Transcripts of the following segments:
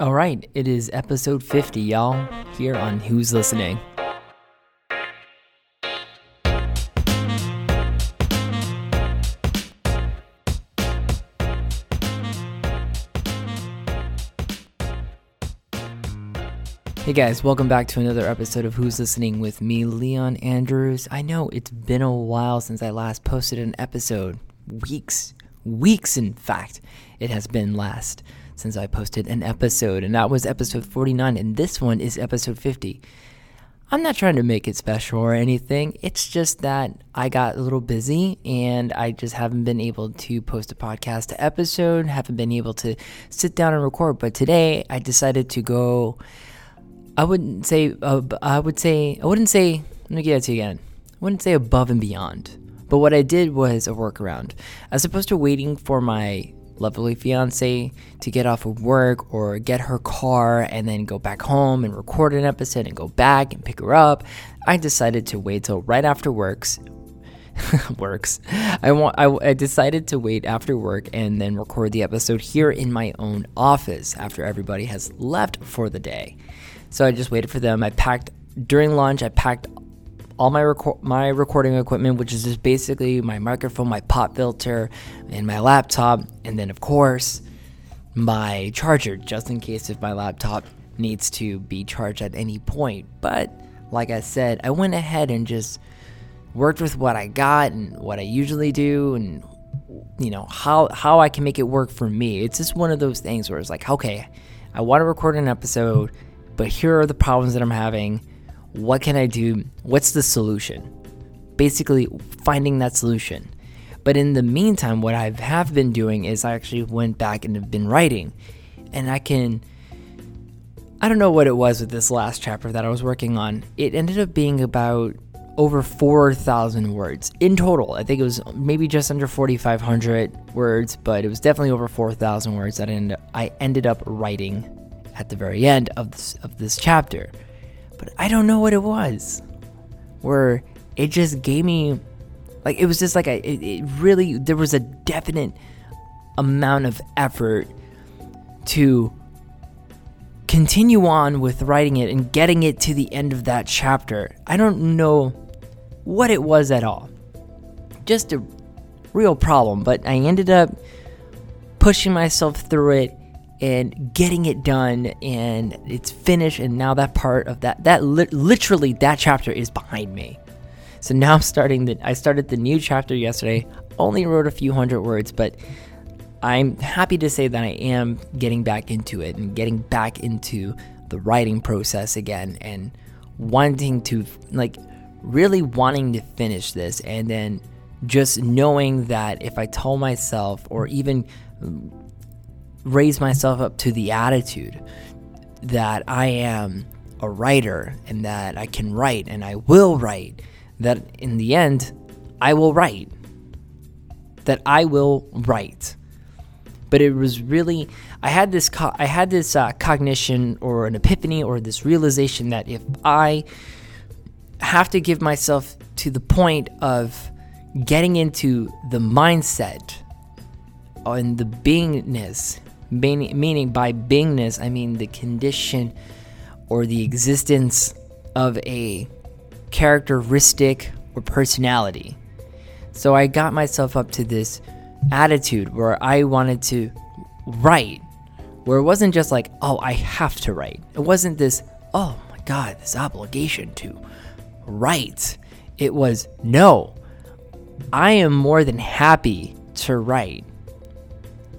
All right, it is episode 50, y'all, here on Who's Listening. Hey guys, welcome back to another episode of Who's Listening with me, Leon Andrews. I know it's been a while since I last posted an episode. Weeks. Weeks, in fact, it has been last since I posted an episode, and that was episode 49, and this one is episode 50. I'm not trying to make it special or anything. It's just that I got a little busy and I just haven't been able to post a podcast episode, haven't been able to sit down and record. But today I decided to go I wouldn't say. Uh, I would say. I wouldn't say. Let me get it to you again. I wouldn't say above and beyond. But what I did was a workaround. As opposed to waiting for my lovely fiance to get off of work or get her car and then go back home and record an episode and go back and pick her up, I decided to wait till right after works. works. I want. I, I decided to wait after work and then record the episode here in my own office after everybody has left for the day. So I just waited for them. I packed during lunch. I packed all my my recording equipment, which is just basically my microphone, my pop filter, and my laptop, and then of course my charger, just in case if my laptop needs to be charged at any point. But like I said, I went ahead and just worked with what I got and what I usually do and you know how how I can make it work for me. It's just one of those things where it's like, okay, I want to record an episode but here are the problems that I'm having. What can I do? What's the solution? Basically, finding that solution. But in the meantime, what I have been doing is I actually went back and have been writing. And I can. I don't know what it was with this last chapter that I was working on. It ended up being about over 4,000 words in total. I think it was maybe just under 4,500 words, but it was definitely over 4,000 words that I ended up writing at the very end of this, of this chapter. But I don't know what it was. Where it just gave me like it was just like a, it, it really there was a definite amount of effort to continue on with writing it and getting it to the end of that chapter. I don't know what it was at all. Just a real problem, but I ended up pushing myself through it and getting it done and it's finished and now that part of that that li- literally that chapter is behind me. So now i'm starting the i started the new chapter yesterday. Only wrote a few hundred words but i'm happy to say that i am getting back into it and getting back into the writing process again and wanting to like really wanting to finish this and then just knowing that if i tell myself or even raise myself up to the attitude that I am a writer and that I can write and I will write, that in the end, I will write. That I will write. But it was really, I had this, co- I had this uh, cognition or an epiphany or this realization that if I have to give myself to the point of getting into the mindset and the beingness meaning, by beingness, I mean the condition or the existence of a characteristic or personality. So I got myself up to this attitude where I wanted to write, where it wasn't just like, oh, I have to write. It wasn't this, oh my God, this obligation to write. It was, no, I am more than happy to write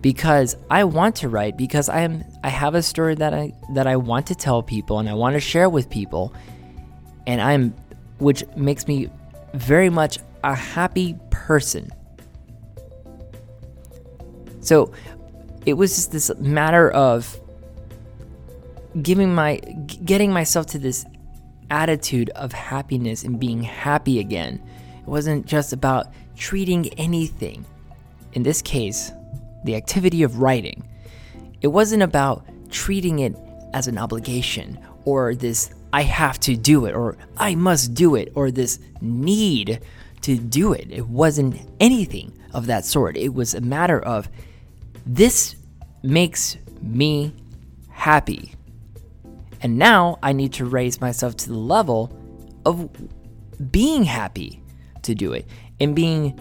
because I want to write because I am I have a story that I that I want to tell people and I want to share with people and I'm which makes me very much a happy person. So it was just this matter of giving my getting myself to this attitude of happiness and being happy again. It wasn't just about treating anything. In this case, the activity of writing. It wasn't about treating it as an obligation or this I have to do it or I must do it or this need to do it. It wasn't anything of that sort. It was a matter of this makes me happy. And now I need to raise myself to the level of being happy to do it and being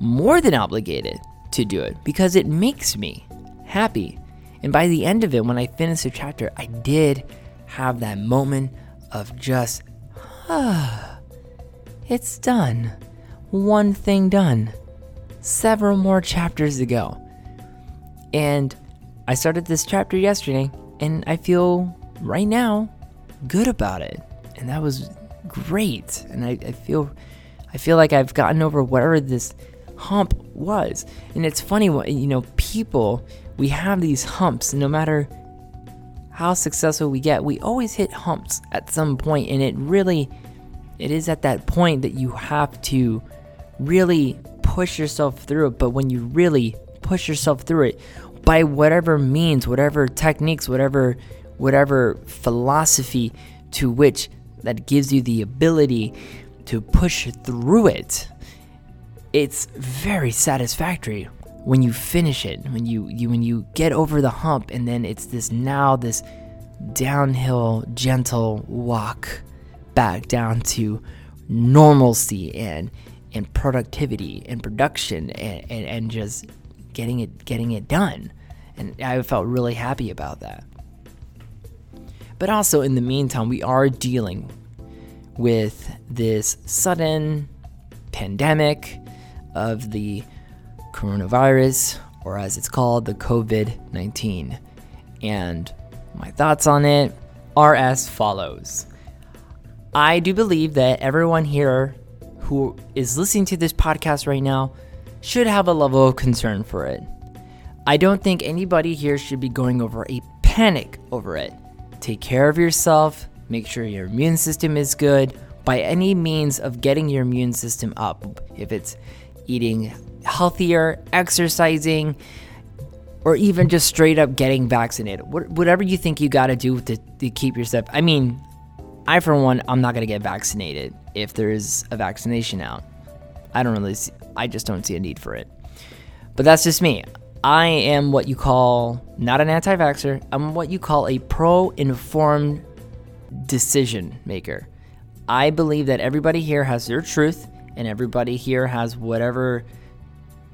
more than obligated to do it because it makes me happy. And by the end of it, when I finished the chapter, I did have that moment of just, ah, it's done. One thing done. Several more chapters to go. And I started this chapter yesterday, and I feel right now good about it. And that was great. And I, I feel I feel like I've gotten over whatever this hump was. And it's funny, you know, people, we have these humps, no matter how successful we get, we always hit humps at some point, and it really, it is at that point that you have to really push yourself through it. But when you really push yourself through it, by whatever means, whatever techniques, whatever, whatever philosophy to which that gives you the ability to push through it, it's very satisfactory when you finish it, when you, you when you get over the hump, and then it's this now this downhill, gentle walk back down to normalcy and and productivity and production and, and, and just getting it getting it done. And I felt really happy about that. But also in the meantime, we are dealing with this sudden pandemic of the coronavirus, or as it's called, the COVID 19. And my thoughts on it are as follows I do believe that everyone here who is listening to this podcast right now should have a level of concern for it. I don't think anybody here should be going over a panic over it. Take care of yourself, Make sure your immune system is good by any means of getting your immune system up. If it's eating healthier, exercising, or even just straight up getting vaccinated. Whatever you think you got to do to, keep yourself. I mean, I, for one, I'm not going to get vaccinated if there's a vaccination out. I don't really see, I just don't see a need for it. But that's just me. I am what you call not an anti vaxxer, I'm what you call a pro informed decision maker. I believe that everybody here has their truth and everybody here has whatever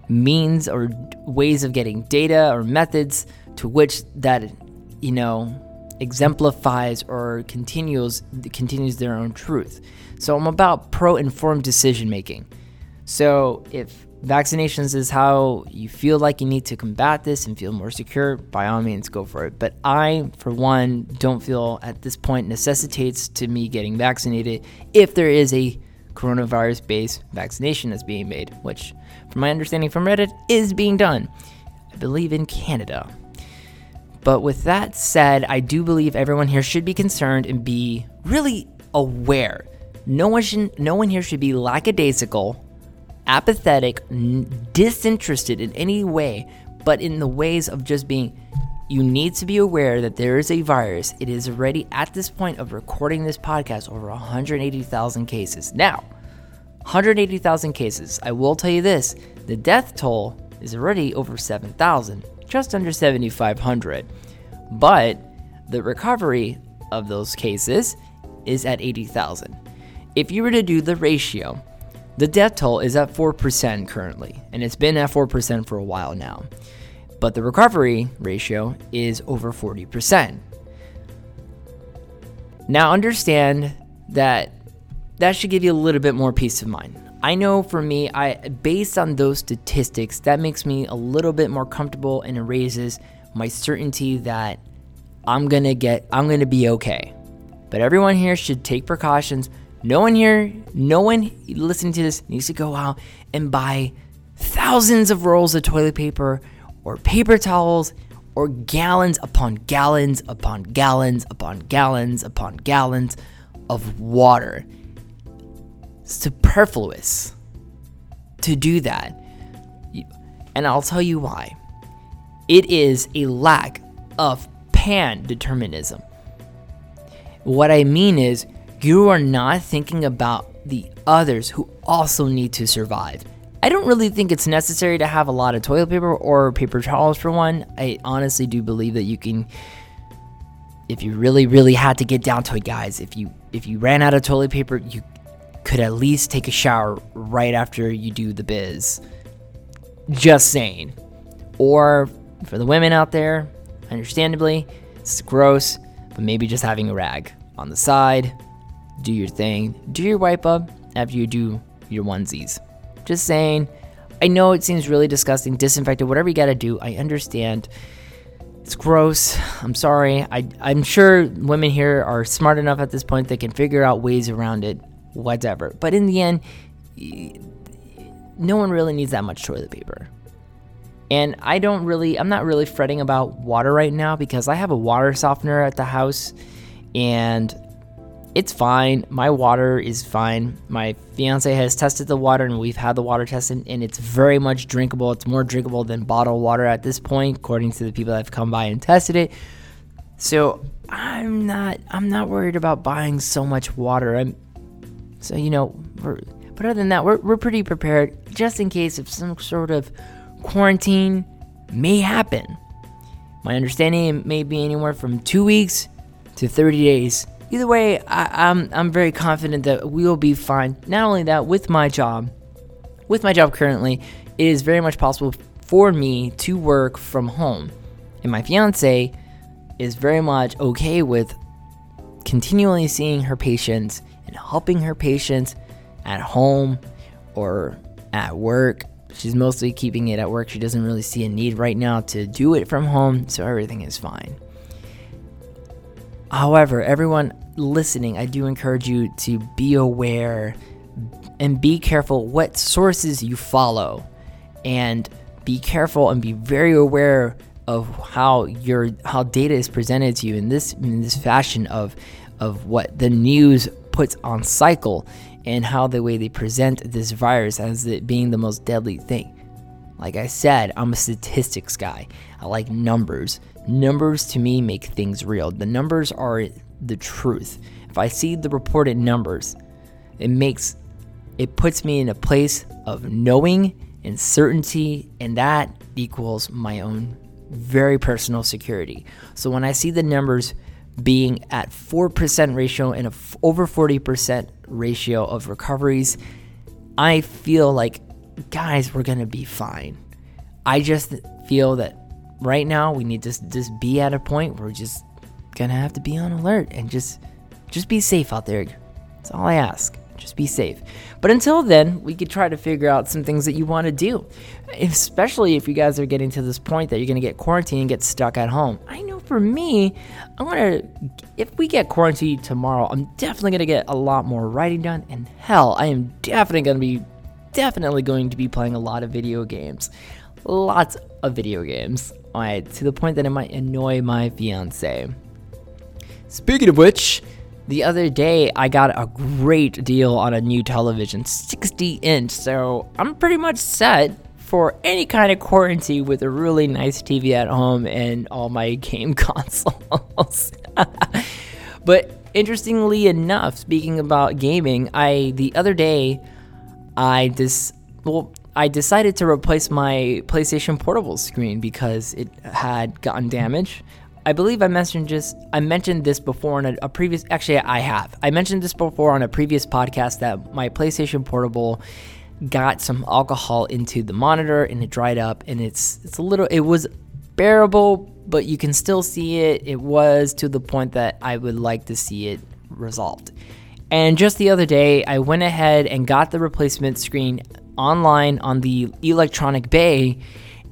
means or ways of getting data or methods to which that you know exemplifies or continues continues their own truth. So I'm about pro informed decision making. So if vaccinations is how you feel like you need to combat this and feel more secure, by all means, go for it. But I, for one, don't feel at this point necessitates to me getting vaccinated if there is a coronavirus based vaccination that's being made, which, from my understanding from Reddit, is being done. I believe in Canada. But with that said, I do believe everyone here should be concerned and be really aware. No one should, no one here should be lackadaisical apathetic, n- disinterested in any way, but in the ways of just being you need to be aware that there is a virus. It is already at this point of recording this podcast over 180,000 cases. Now, 180,000 cases. I will tell you this the death toll is already over 7,000, just under 7,500. But the recovery of those cases is at 80,000. If you were to do the ratio, the death toll is at 4% currently, and it's been at 4% for a while now. But the recovery ratio is over 40%. Now, understand that that should give you a little bit more peace of mind. I know for me, I based on those statistics, that makes me a little bit more comfortable and it raises my certainty that I'm gonna get, I'm gonna be okay. But everyone here should take precautions no one here, no one listening to this needs to go out and buy thousands of rolls of toilet paper or paper towels or gallons upon gallons upon gallons upon gallons upon gallons of water. Superfluous to do that. And I'll tell you why. It is a lack of pan determinism. What I mean is, you are not thinking about the others who also need to survive. I don't really think it's necessary to have a lot of toilet paper or paper towels for one. I honestly do believe that you can if you really really had to get down to it guys if you if you ran out of toilet paper you could at least take a shower right after you do the biz. Just saying. Or for the women out there understandably it's gross but maybe just having a rag on the side do your thing. Do your wipe up after you do your onesies just saying i know it seems really disgusting disinfected whatever you gotta do i understand it's gross. I'm sorry. I, I'm sure women here are smart enough at this point they can figure out ways around it, whatever. But in the end, no one really needs that much toilet paper. And I don't really, I'm not really fretting about water right now because I have a water softener at the house and it's fine. My water is fine. My fiance has tested the water and we've had the water tested and it's very much drinkable. It's more drinkable than bottled water at this point, according to the people that have come by and tested it. So I'm not I'm not worried about buying so much water. I'm so you know, but other than that, we're we're pretty prepared just in case if some sort of quarantine may happen. My understanding may be anywhere from two weeks to 30 days Either way, I, I'm, I'm very confident that we will be fine. Not only that, with my job, with my job currently, it is very much possible for me to work from home, and my fiance is very much okay with continually seeing her patients and helping her patients at home or at work. She's mostly keeping it at work. She doesn't really see a need right now to do it from home, so everything is fine. However, everyone, listening, I do encourage you to be aware and be careful what sources you follow and be careful and be very aware of how your how data is presented to you in this in this fashion of of what the news puts on cycle and how the way they present this virus as it being the most deadly thing. Like I said, I'm a statistics guy. I like numbers. Numbers to me make things real. The numbers are the truth. If I see the reported numbers, it makes it puts me in a place of knowing and certainty, and that equals my own very personal security. So when I see the numbers being at 4% ratio and a f- over 40% ratio of recoveries, I feel like, guys, we're going to be fine. I just feel that right now we need to just be at a point where just gonna have to be on alert and just just be safe out there. That's all I ask. Just be safe. But until then, we could try to figure out some things that you want to do. Especially if you guys are getting to this point that you're going to get quarantined and get stuck at home. I know for me, I'm going to, if we get quarantined tomorrow, I'm definitely going to get a lot more writing done. And hell, I am definitely going to be, definitely going to be playing a lot of video games. Lots of video games. All right, to the point that it might annoy my fiance. Speaking of which, the other day I got a great deal on a new television, 60 inch, so I'm pretty much set for any kind of quarantine with a really nice TV at home and all my game consoles. but interestingly enough, speaking about gaming, I the other day I dis well I decided to replace my PlayStation Portable screen because it had gotten damaged. I believe I mentioned just I mentioned this before on a, a, previous actually I have. I mentioned this before on a previous podcast that my PlayStation Portable got some alcohol into the monitor and it dried up and it's it's a little it was bearable, but you can still see it. It was to the point that I would like to see it resolved. And just the other day, I went ahead and got the replacement screen online on the Electronic Bay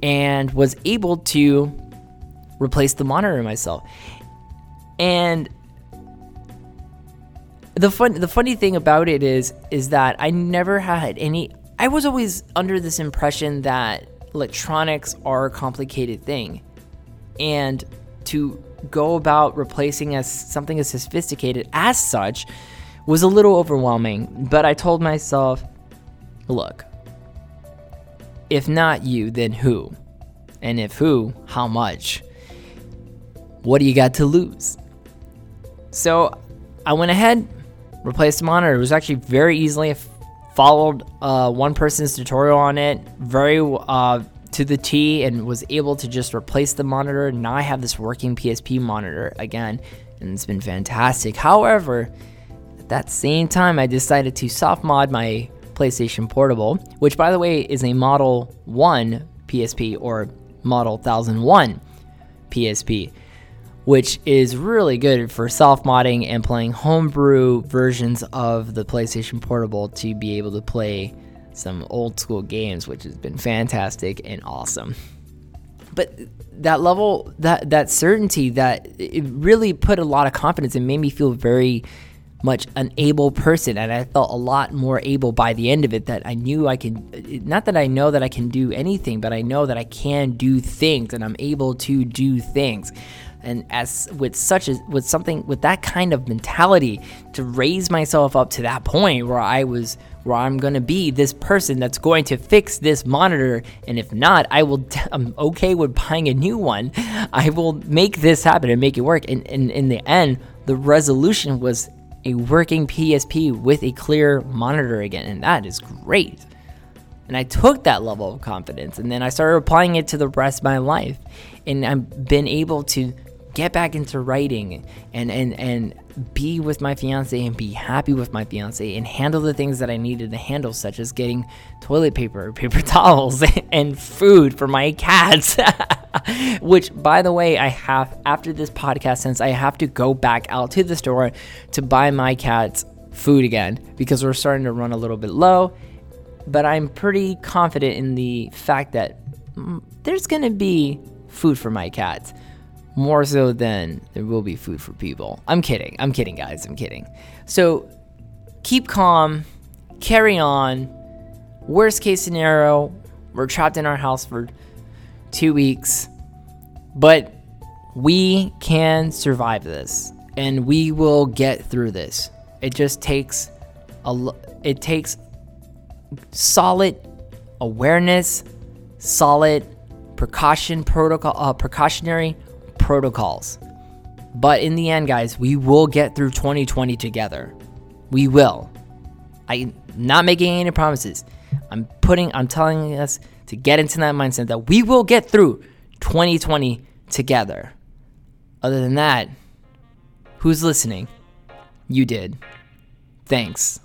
and was able to replace the monitor myself. And the fun the funny thing about it is is that I never had any I was always under this impression that electronics are a complicated thing. And to go about replacing as something as sophisticated as such was a little overwhelming, but I told myself, look, if not you, then who? And if who, how much? What do you got to lose? So I went ahead, replaced the monitor. It was actually very easily. Followed uh, one person's tutorial on it. Very, uh, to the T and was able to just replace the monitor. Now I have this working PSP monitor again, and it's been fantastic. However, at that same time, I decided to soft mod my PlayStation Portable, which, by the way, is a Model 1 PSP or Model 1001 PSP, which is really good for soft modding and playing homebrew versions of the PlayStation Portable to be able to play some old school games, which has been fantastic and awesome. But that level, that that certainty, that it really put a lot of confidence and made me feel very much an able person and I felt a lot more able by the end of it that I knew I can not that I know that I can do anything but I know that I can do things and I'm able to do things and as with such a with something with that kind of mentality to raise myself up to that point where I was where I'm going to be this person that's going to fix this monitor. And if not I will I'm okay with buying a new one. I will make this happen and make it work. And, and in the end the resolution was a working PSP with a clear monitor again. And that is great. And I took that level of confidence and then I started applying it to the rest of my life. And I've been able to get back into writing and and and be with my fiance and be happy with my fiance and handle the things that I needed to handle such as getting toilet paper, paper towels and food for my cats. Which by the way, I have after this podcast since I have to go back out to the store to buy my cats food again because we're starting to run a little bit low, but I'm pretty confident in the fact that mm, there's to be food for my cats more so than there will be food for people. I'm kidding. I'm kidding, guys. I'm kidding. So keep calm, carry on. Worst case scenario, we're trapped in our house for two weeks, but we can survive this and we will get through this. It just takes a it takes solid awareness, solid precaution protocol, uh, precautionary protocols. But in the end, guys, we will get through 2020 together. We will. I'm not making any promises. I'm putting, I'm telling us to get into that mindset that we will get through 2020 together. Other than that, who's listening? You did. Thanks.